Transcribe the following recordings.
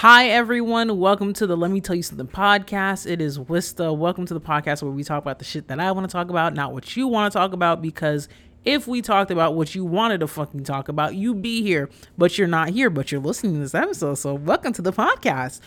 Hi, everyone. Welcome to the Let Me Tell You Something podcast. It is Wista. Welcome to the podcast where we talk about the shit that I want to talk about, not what you want to talk about, because if we talked about what you wanted to fucking talk about, you'd be here, but you're not here, but you're listening to this episode. So, welcome to the podcast.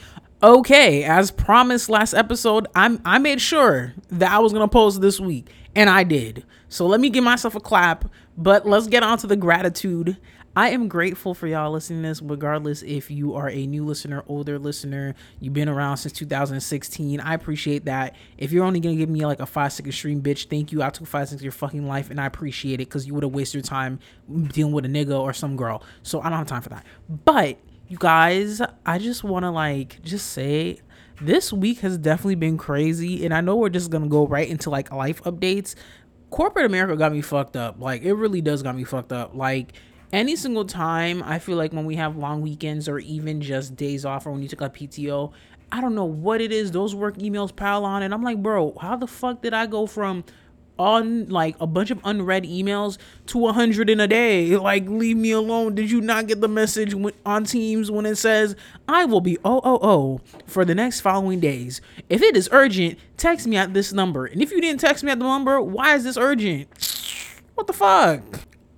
Okay, as promised last episode, I'm I made sure that I was gonna post this week, and I did. So let me give myself a clap. But let's get on to the gratitude. I am grateful for y'all listening to this, regardless if you are a new listener, older listener, you've been around since 2016. I appreciate that. If you're only gonna give me like a five second stream, bitch, thank you. I took five seconds of your fucking life, and I appreciate it because you would have wasted your time dealing with a nigga or some girl. So I don't have time for that. But you guys, I just want to like just say this week has definitely been crazy, and I know we're just gonna go right into like life updates. Corporate America got me fucked up. Like it really does got me fucked up. Like any single time I feel like when we have long weekends or even just days off or when you took a PTO, I don't know what it is. Those work emails pile on, and I'm like, bro, how the fuck did I go from on like a bunch of unread emails to a hundred in a day? Like, leave me alone. Did you not get the message on Teams when it says I will be OOO for the next following days? If it is urgent, text me at this number. And if you didn't text me at the number, why is this urgent? What the fuck?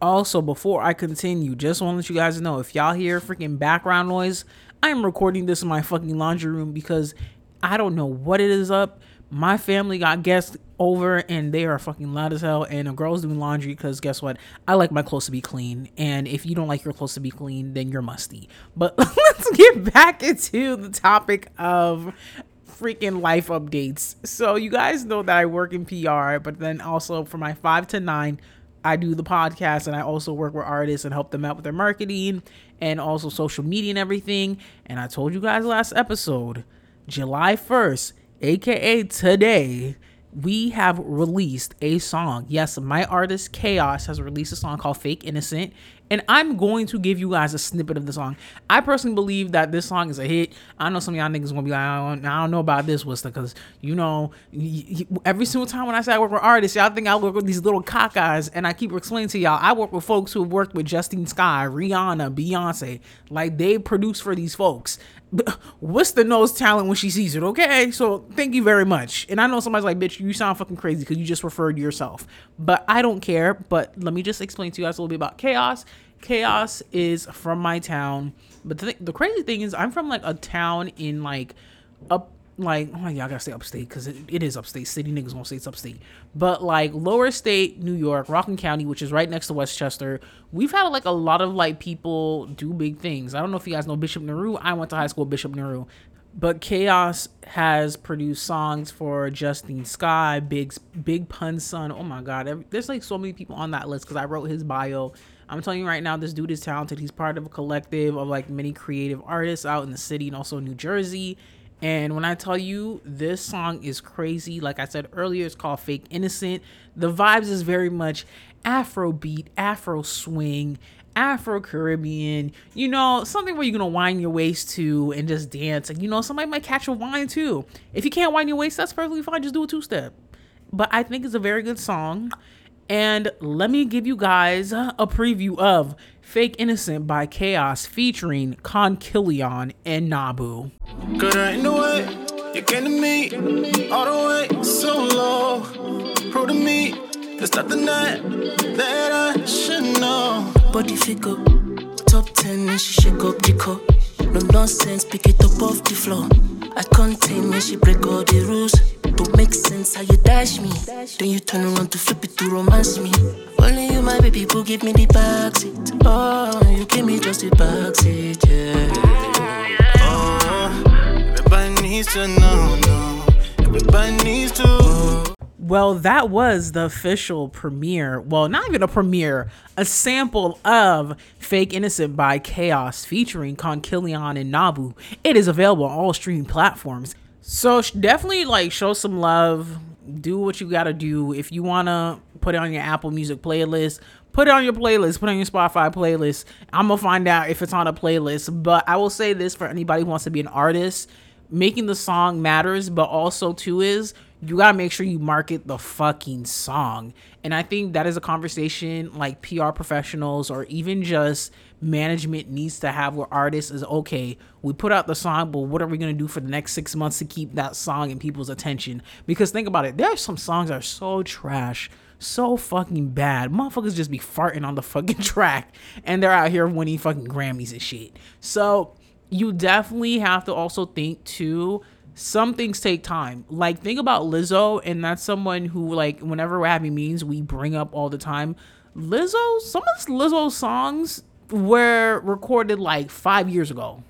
Also, before I continue, just want to let you guys know if y'all hear freaking background noise, I am recording this in my fucking laundry room because I don't know what it is up. My family got guests over and they are fucking loud as hell. And a girl's doing laundry because guess what? I like my clothes to be clean. And if you don't like your clothes to be clean, then you're musty. But let's get back into the topic of freaking life updates. So, you guys know that I work in PR, but then also for my five to nine, I do the podcast and I also work with artists and help them out with their marketing and also social media and everything. And I told you guys last episode, July 1st, aka today, we have released a song. Yes, my artist Chaos has released a song called Fake Innocent, and I'm going to give you guys a snippet of the song. I personally believe that this song is a hit. I know some of y'all niggas gonna be like, I don't, I don't know about this, Wista, because you know, every single time when I say I work with artists, y'all think I work with these little cockeyes, and I keep explaining to y'all, I work with folks who have worked with Justine Skye, Rihanna, Beyonce, like they produce for these folks. Wista knows talent when she sees it, okay? So thank you very much. And I know somebody's like, bitch, you sound fucking crazy because you just referred yourself. But I don't care. But let me just explain to you guys a little bit about Chaos. Chaos is from my town. But the, th- the crazy thing is, I'm from like a town in like up like oh my god, y'all gotta say upstate because it, it is upstate. City niggas won't say it's upstate. But like lower state new york rockland county which is right next to westchester we've had like a lot of like people do big things. I don't know if you guys know bishop nehru i went to high school bishop nehru but chaos has produced songs for justine Skye, big big pun son. Oh my god there's like so many people on that list because i wrote his bio I'm telling you right now, this dude is talented. He's part of a collective of like many creative artists out in the city and also New Jersey. And when I tell you this song is crazy, like I said earlier, it's called Fake Innocent. The vibes is very much Afro beat, Afro swing, Afro Caribbean, you know, something where you're gonna wind your waist to and just dance. And you know, somebody might catch a wine too. If you can't wind your waist, that's perfectly fine. Just do a two step. But I think it's a very good song. And let me give you guys a preview of Fake Innocent by Chaos featuring Konkillion and Nabu. Good ain't the way you came to me all the way so low. Pro to me, there's nothing that that I should know. Body figure, top ten, and she shake up the cup. No nonsense, pick it up off the floor. I contain when she break all the rules. Don't make sense how you dash me. Then you turn around to flip it to romance me. Only you, my baby, who give me the backseat. Oh, you give me just the backseat, yeah. Oh, everybody needs to know, no. Everybody needs to. Well, that was the official premiere. Well, not even a premiere, a sample of Fake Innocent by Chaos featuring Konkillion and Nabu. It is available on all streaming platforms. So definitely like show some love. Do what you gotta do. If you wanna put it on your Apple Music playlist, put it on your playlist, put it on your Spotify playlist. I'm gonna find out if it's on a playlist. But I will say this for anybody who wants to be an artist, making the song matters, but also too is you gotta make sure you market the fucking song. And I think that is a conversation like PR professionals or even just management needs to have with artists is okay, we put out the song, but what are we gonna do for the next six months to keep that song in people's attention? Because think about it, there are some songs that are so trash so fucking bad. Motherfuckers just be farting on the fucking track and they're out here winning fucking Grammys and shit. So you definitely have to also think too some things take time. Like think about Lizzo, and that's someone who like whenever we're having meetings, we bring up all the time. Lizzo, some of Lizzo's songs were recorded like five years ago.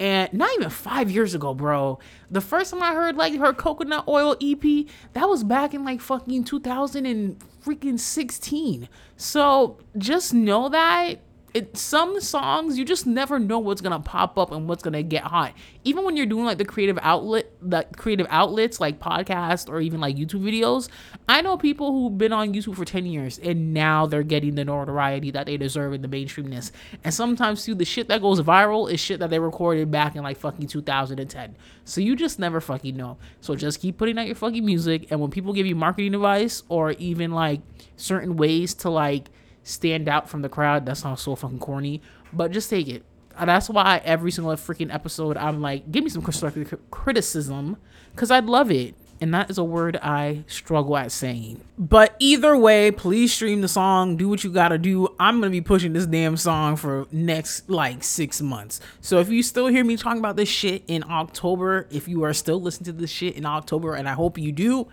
And not even five years ago, bro. The first time I heard like her coconut oil EP, that was back in like fucking 2000 and freaking 16. So just know that it some songs you just never know what's gonna pop up and what's gonna get hot. Even when you're doing like the creative outlet, the creative outlets like podcasts or even like YouTube videos. I know people who've been on YouTube for 10 years and now they're getting the notoriety that they deserve in the mainstreamness. And sometimes too, the shit that goes viral is shit that they recorded back in like fucking 2010. So you just never fucking know. So just keep putting out your fucking music. And when people give you marketing advice or even like certain ways to like stand out from the crowd. That sounds so fucking corny, but just take it. That's why every single freaking episode I'm like, give me some constructive criticism, because I'd love it. And that is a word I struggle at saying. But either way, please stream the song. Do what you gotta do. I'm gonna be pushing this damn song for next like six months. So if you still hear me talking about this shit in October, if you are still listening to this shit in October, and I hope you do,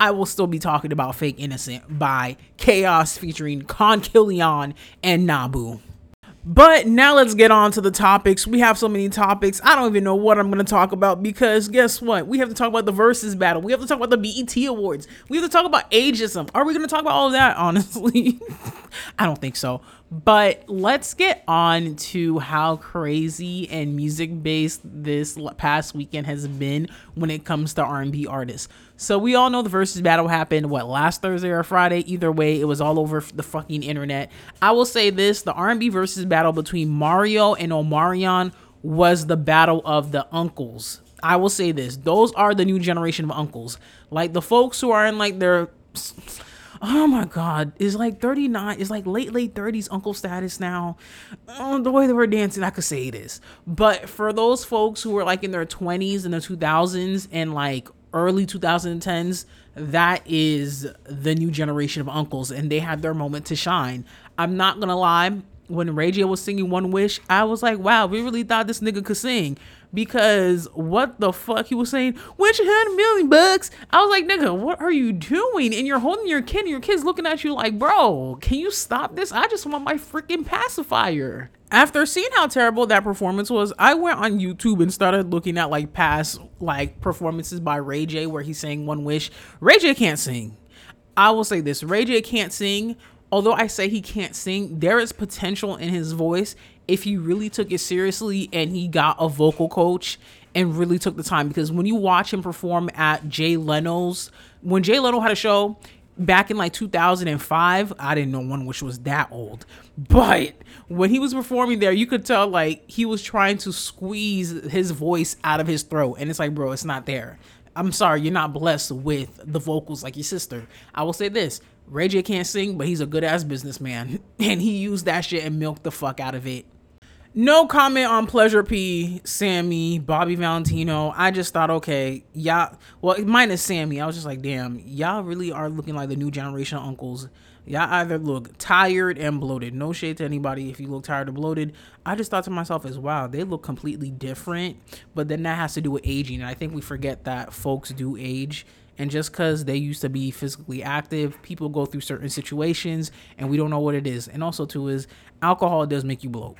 I will still be talking about Fake Innocent by Chaos featuring Con and Nabu. But now let's get on to the topics. We have so many topics. I don't even know what I'm going to talk about because guess what? We have to talk about the Verzuz battle. We have to talk about the BET Awards. We have to talk about ageism. Are we going to talk about all of that? Honestly, I don't think so. But let's get on to how crazy and music based this past weekend has been when it comes to R&B artists. So we all know the Verzuz battle happened what last Thursday or Friday. Either way, it was all over the fucking internet. I will say this: the R&B Verzuz battle between Mario and Omarion was the battle of the uncles. I will say this: those are the new generation of uncles, like the folks who are in like their oh my god. It's like 39 it's like late late 30s uncle status now. Oh, the way they were dancing i could say this. But for those folks who were like in their 20s and the 2000s and like early 2010s that is the new generation of uncles and they had their moment to shine. I'm not gonna lie when Ray J was singing One Wish, I was like, wow, we really thought this nigga could sing. Because what the fuck he was saying, had a million bucks. I was like, nigga, what are you doing? And you're holding your kid and your kid's looking at you like, bro, can you stop this? I just want my freaking pacifier. After seeing how terrible that performance was, I went on YouTube and started looking at like past like performances by Ray J where he sang One Wish. Ray J can't sing. I will say this Ray J can't sing, although I say he can't sing, there is potential in his voice if he really took it seriously and he got a vocal coach and really took the time. Because when you watch him perform at Jay Leno's, when Jay Leno had a show back in like 2005, I didn't know One Wish was that old, but when he was performing there, you could tell like he was trying to squeeze his voice out of his throat, and it's like, bro, it's not there. I'm sorry, you're not blessed with the vocals like your sister. I will say this Ray J can't sing, but he's a good ass businessman. And he used that shit and milked the fuck out of it. No comment on Pleasure P, Sammie, Bobby Valentino. I just thought, okay, y'all, well, minus Sammie, I was just like, damn, y'all really are looking like the new generation of uncles. Y'all either look tired and bloated. No shade to anybody if you look tired or bloated. I just thought to myself as wow, they look completely different. But then that has to do with aging. And I think we forget that folks do age and just because they used to be physically active, people go through certain situations and we don't know what it is. And also, too, is alcohol does make you bloat.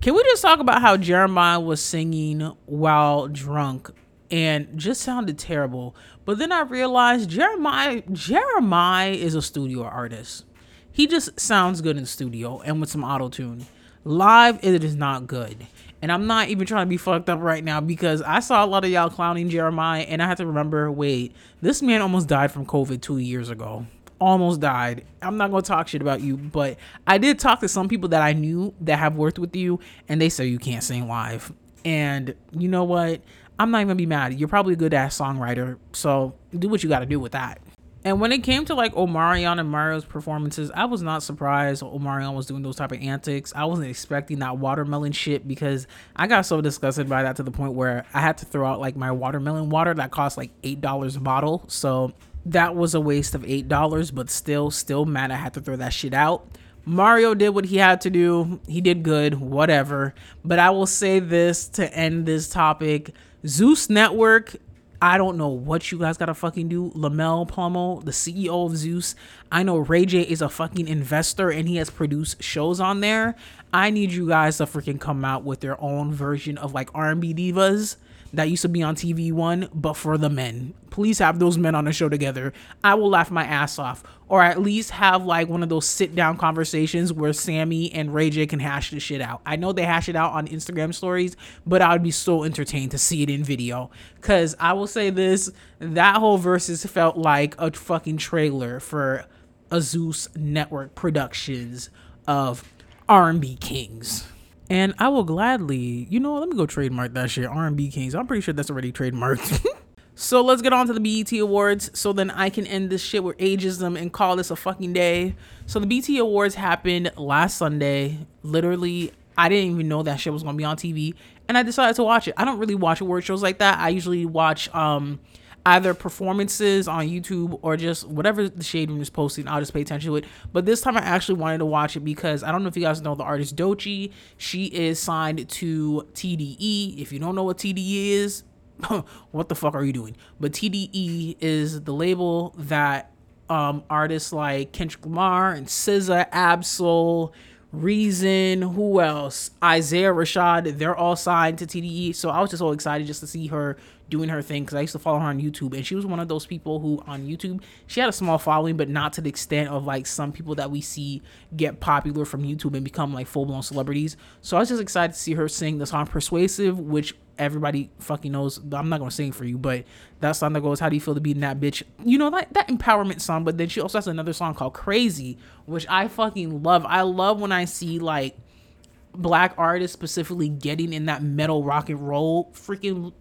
Can we just talk about how Jeremih was singing while drunk and just sounded terrible? But then I realized Jeremih Jeremih is a studio artist. He just sounds good in studio and with some auto tune. Live, it is not good. And I'm not even trying to be fucked up right now because I saw a lot of y'all clowning Jeremih, and I have to remember wait, this man almost died from COVID two years ago. Almost died. I'm not gonna talk shit about you, but I did talk to some people that I knew that have worked with you, and they say you can't sing live. And you know what? I'm not even gonna be mad. You're probably a good ass songwriter, so do what you got to do with that. And when it came to like Omarion and Mario's performances, I was not surprised Omarion was doing those type of antics. I wasn't expecting that watermelon shit because I got so disgusted by that to the point where I had to throw out like my watermelon water that cost like eight dollars a bottle. So that was a waste of eight dollars, but still, still mad I had to throw that shit out. Mario did what he had to do. He did good, whatever. But I will say this to end this topic Zeus Network. I don't know what you guys gotta fucking do. Lemuel Plummer, the CEO of Zeus. I know Ray J is a fucking investor and he has produced shows on there. I need you guys to freaking come out with their own version of like R&B divas that used to be on TV One, but for the men. Please have those men on the show together. I will laugh my ass off. Or at least have like one of those sit down conversations where Sammie and Ray J can hash the shit out. I know they hash it out on Instagram stories, but I would be so entertained to see it in video. Cause I will say this that whole Verzuz felt like a fucking trailer for a Zeus Network Productions of R&B Kings. And I will gladly, you know, let me go trademark that shit. R&B Kings. I'm pretty sure that's already trademarked. so let's get on to the BET Awards. So then I can end this shit with ageism and call this a fucking day. So the BET Awards happened last Sunday. Literally, I didn't even know that shit was gonna be on TV, and I decided to watch it. I don't really watch award shows like that. I usually watch um either performances on YouTube or just whatever the Shade Room is posting. I'll just pay attention to it. But this time I actually wanted to watch it because I don't know if you guys know the artist Doechii. She is signed to TDE. If you don't know what TDE is, what the fuck are you doing? But TDE is the label that um, artists like Kendrick Lamar and SZA, Ab-Soul, Reason, who else? Isaiah Rashad, they're all signed to TDE. So I was just so excited just to see her doing her thing because I used to follow her on YouTube and she was one of those people who on YouTube she had a small following but not to the extent of like some people that we see get popular from YouTube and become like full blown celebrities. So I was just excited to see her sing the song Persuasive, which everybody fucking knows. I'm not gonna sing for you, but that song that goes, "How do you feel to be in that bitch?" You know that that empowerment song. But then she also has another song called "Crazy," which I fucking love. I love when I see like black artists specifically getting in that metal rock and roll freaking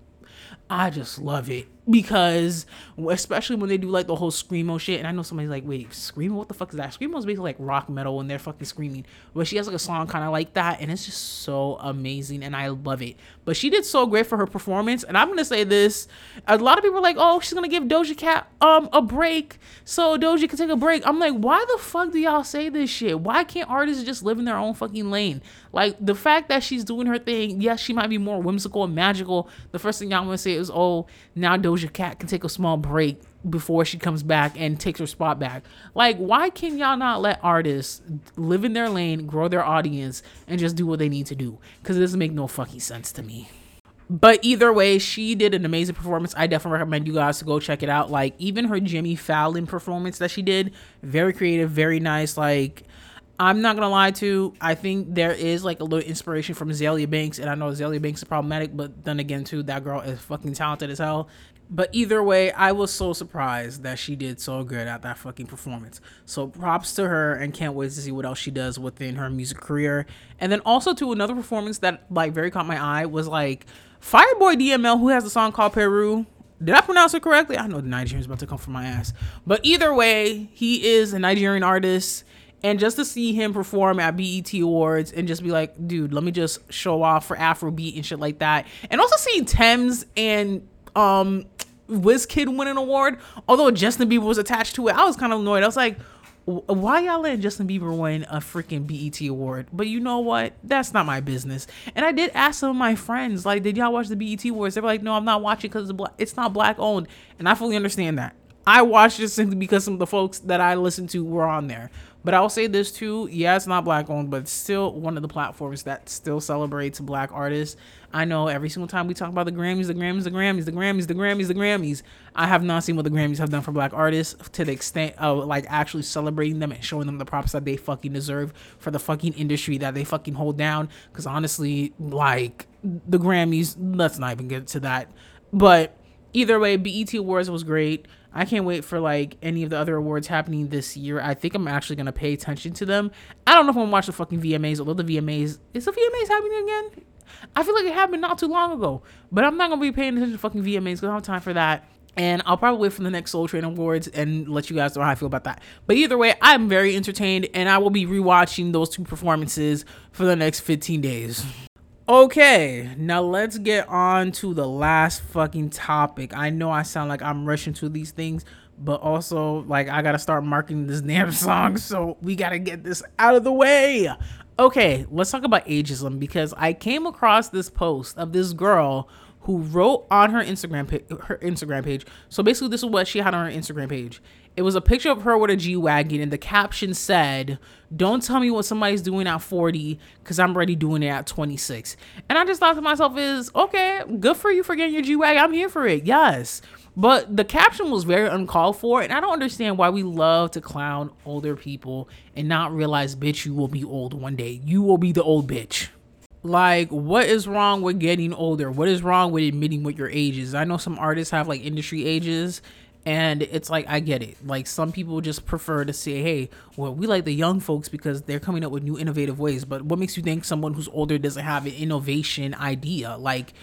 I just love it. Because especially when they do like the whole screamo shit and i know somebody's like wait screamo? What the fuck is that? Screamo is basically like rock metal when they're fucking screaming but she has like a song kind of like that and it's just so amazing and i love it. But she did so great for her performance and i'm gonna say this a lot of people are like oh she's gonna give doja cat um a break so doja can take a break. I'm like why the fuck do y'all say this shit? Why can't artists just live in their own fucking lane? Like the fact that she's doing her thing yes she might be more whimsical and magical the first thing y'all want to say is oh now doja Doja Cat can take a small break before she comes back and takes her spot back. Like, why can y'all not let artists live in their lane, grow their audience, and just do what they need to do? Because it doesn't make no fucking sense to me. But either way, she did an amazing performance. I definitely recommend you guys to go check it out. Like, even her Jimmy Fallon performance that she did, very creative, very nice. Like, I'm not gonna lie to. I think there is like a little inspiration from Azealia Banks, and I know Azealia Banks is problematic, but then again, too, that girl is fucking talented as hell. But either way, I was so surprised that she did so good at that fucking performance. So props to her and can't wait to see what else she does within her music career. And then also to another performance that like very caught my eye was like Fireboy DML who has a song called Peru. Did I pronounce it correctly? I know the Nigerian's about to come from my ass. But either way, he is a Nigerian artist. And just to see him perform at BET Awards and just be like, dude, let me just show off for Afrobeat and shit like that. And also seeing Tems and um Wizkid win an award, although Justin Bieber was attached to it, I was kind of annoyed. I was like, why y'all letting Justin Bieber win a freaking BET award? But you know what? That's not my business. And I did ask some of my friends, like, did y'all watch the BET awards? They were like, no, I'm not watching because it's not black owned. And I fully understand that. I watched it simply because some of the folks that I listened to were on there. But I'll say this too. Yeah, it's not black owned, but still one of the platforms that still celebrates black artists. I know every single time we talk about the Grammys, the Grammys, the Grammys, the Grammys, the Grammys, the Grammys, I have not seen what the Grammys have done for black artists to the extent of like actually celebrating them and showing them the props that they fucking deserve for the fucking industry that they fucking hold down. Because honestly, like the Grammys, let's not even get to that. But either way, BET Awards was great. I can't wait for like any of the other awards happening this year. I think I'm actually gonna pay attention to them. I don't know if I'm gonna watch the fucking VMAs, although the VMAs is the VMAs happening again? I feel like it happened not too long ago, but I'm not gonna be paying attention to fucking VMAs because I don't have time for that. And I'll probably wait for the next Soul Train Awards and let you guys know how I feel about that. But either way, I'm very entertained and I will be rewatching those two performances for the next 15 days. Okay, now let's get on to the last fucking topic. I know I sound like I'm rushing to these things, but also like I gotta start marketing this damn song, so we gotta get this out of the way. Okay, let's talk about ageism because I came across this post of this girl who wrote on her Instagram her Instagram page. So basically, this is what she had on her Instagram page. It was a picture of her with a G wagon, and the caption said, "Don't tell me what somebody's doing at 40, because I'm already doing it at 26." And I just thought to myself, "Is okay, good for you for getting your G wagon. I'm here for it. Yes." But the caption was very uncalled for, and I don't understand why we love to clown older people and not realize, bitch, you will be old one day. You will be the old bitch. Like, what is wrong with getting older? What is wrong with admitting what your age is? I know some artists have like industry ages, and it's like, I get it. Like, some people just prefer to say, hey, well, we like the young folks because they're coming up with new innovative ways. But what makes you think someone who's older doesn't have an innovation idea? Like,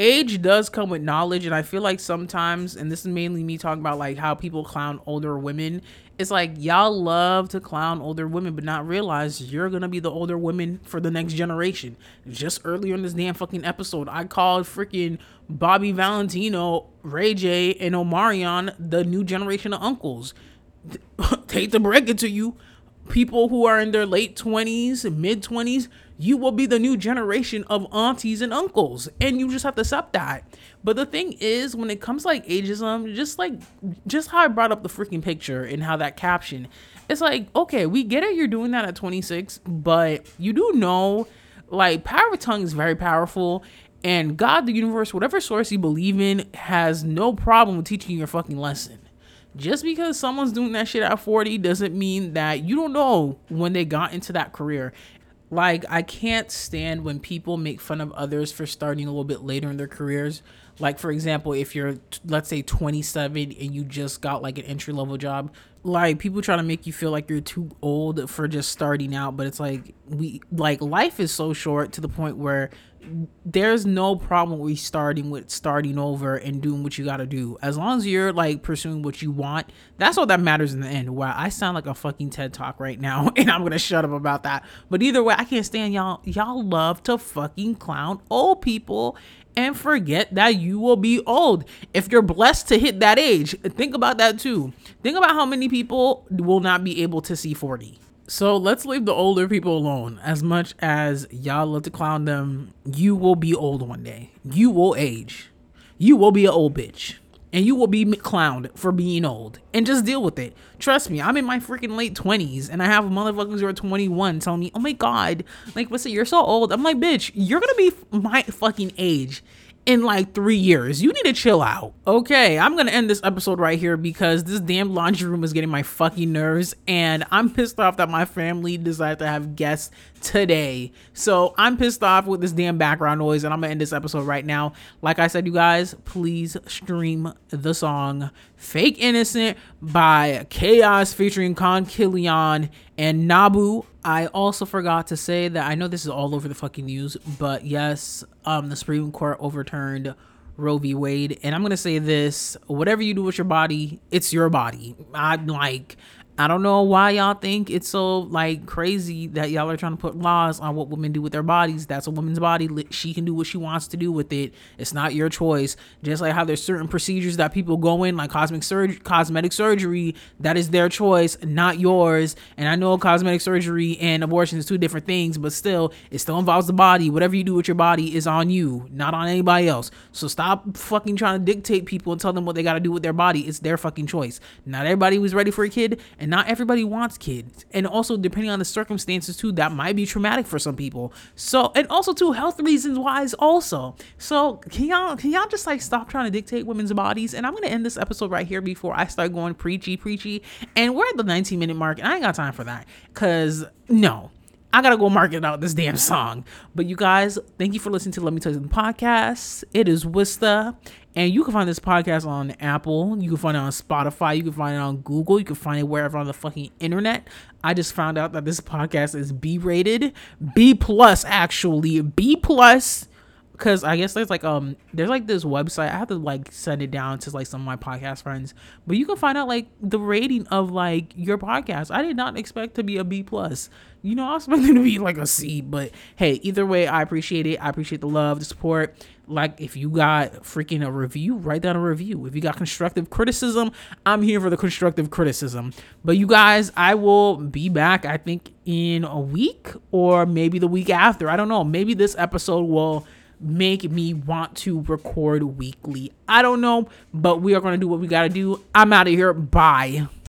age does come with knowledge and i feel like sometimes and this is mainly me talking about like how people clown older women it's like y'all love to clown older women but not realize you're gonna be the older women for the next generation. Just earlier in this damn fucking episode i called freaking bobby valentino ray j and omarion the new generation of uncles. Hate to break it to you. People who are in their late 20s mid 20s you will be the new generation of aunties and uncles and you just have to accept that but the thing is when it comes like ageism just like just how i brought up the freaking picture and how that caption it's like okay we get it you're doing that at 26 but you do know like power of tongue is very powerful and god the universe whatever source you believe in has no problem with teaching your fucking lesson just because someone's doing that shit at 40 doesn't mean that you don't know when they got into that career. Like, I can't stand when people make fun of others for starting a little bit later in their careers. Like, for example, if you're, let's say, 27 and you just got like an entry level job, like people try to make you feel like you're too old for just starting out. But it's like, we, like, life is so short to the point where there's no problem with starting with starting over and doing what you got to do. As long as you're like pursuing what you want that's all that matters in the end. Wow i sound like a fucking ted talk right now and i'm gonna shut up about that. But either way i can't stand y'all. Y'all love to fucking clown old people and forget that you will be old if you're blessed to hit that age think about that too think about how many people will not be able to see 40 so let's leave the older people alone. As much as y'all love to clown them, you will be old one day. You will age. You will be an old bitch. And you will be clowned for being old. And just deal with it. Trust me, I'm in my freaking late 20s and I have motherfuckers who are 21 telling me, oh my god, like, what's it, you're so old. I'm like, bitch, you're gonna be my fucking age in like three years. You need to chill out. Okay, I'm gonna end this episode right here because this damn laundry room is getting my fucking nerves, and I'm pissed off that my family decided to have guests today. So I'm pissed off with this damn background noise, and I'm gonna end this episode right now. Like I said, you guys, please stream the song Fake Innocent by Chaos featuring Con Killian and Nabu. I also forgot to say that I know this is all over the fucking news, but yes, um, the Supreme Court overturned Roe v. Wade, and I'm gonna say this: whatever you do with your body, it's your body. I'm like, I don't know why y'all think it's so like crazy that y'all are trying to put laws on what women do with their bodies. That's a woman's body. She can do what she wants to do with it. It's not your choice. Just like how there's certain procedures that people go in, like cosmetic surgery, cosmetic surgery, that is their choice, not yours. And I know cosmetic surgery and abortion is two different things, but still, it still involves the body. Whatever you do with your body is on you, not on anybody else. So stop fucking trying to dictate people and tell them what they got to do with their body. It's their fucking choice. Not everybody was ready for a kid, and not everybody wants kids. And also depending on the circumstances too that might be traumatic for some people. So and also too health reasons wise also. So can y'all can y'all just like stop trying to dictate women's bodies? And i'm gonna end this episode right here before i start going preachy preachy. And we're at the 19 minute mark and i ain't got time for that. Because no. I gotta go market out this damn song. But you guys, thank you for listening to Let Me Tell You the podcast. It is Wista, And you can find this podcast on Apple. You can find it on Spotify. You can find it on Google. You can find it wherever on the fucking internet. I just found out that this podcast is B rated, B plus actually, B plus because I guess there's like um there's like this website I have to like send it down to like some of my podcast friends, but you can find out like the rating of like your podcast. I did not expect to be a B plus. You know, I was expecting to be like a C, but hey, either way, I appreciate it. I appreciate the love, the support. Like if you got freaking a review, write down a review. If you got constructive criticism, I'm here for the constructive criticism. But you guys, I will be back. I think in a week or maybe the week after. I don't know. Maybe this episode will make me want to record weekly. I don't know, but we are going to do what we got to do. I'm out of here. Bye.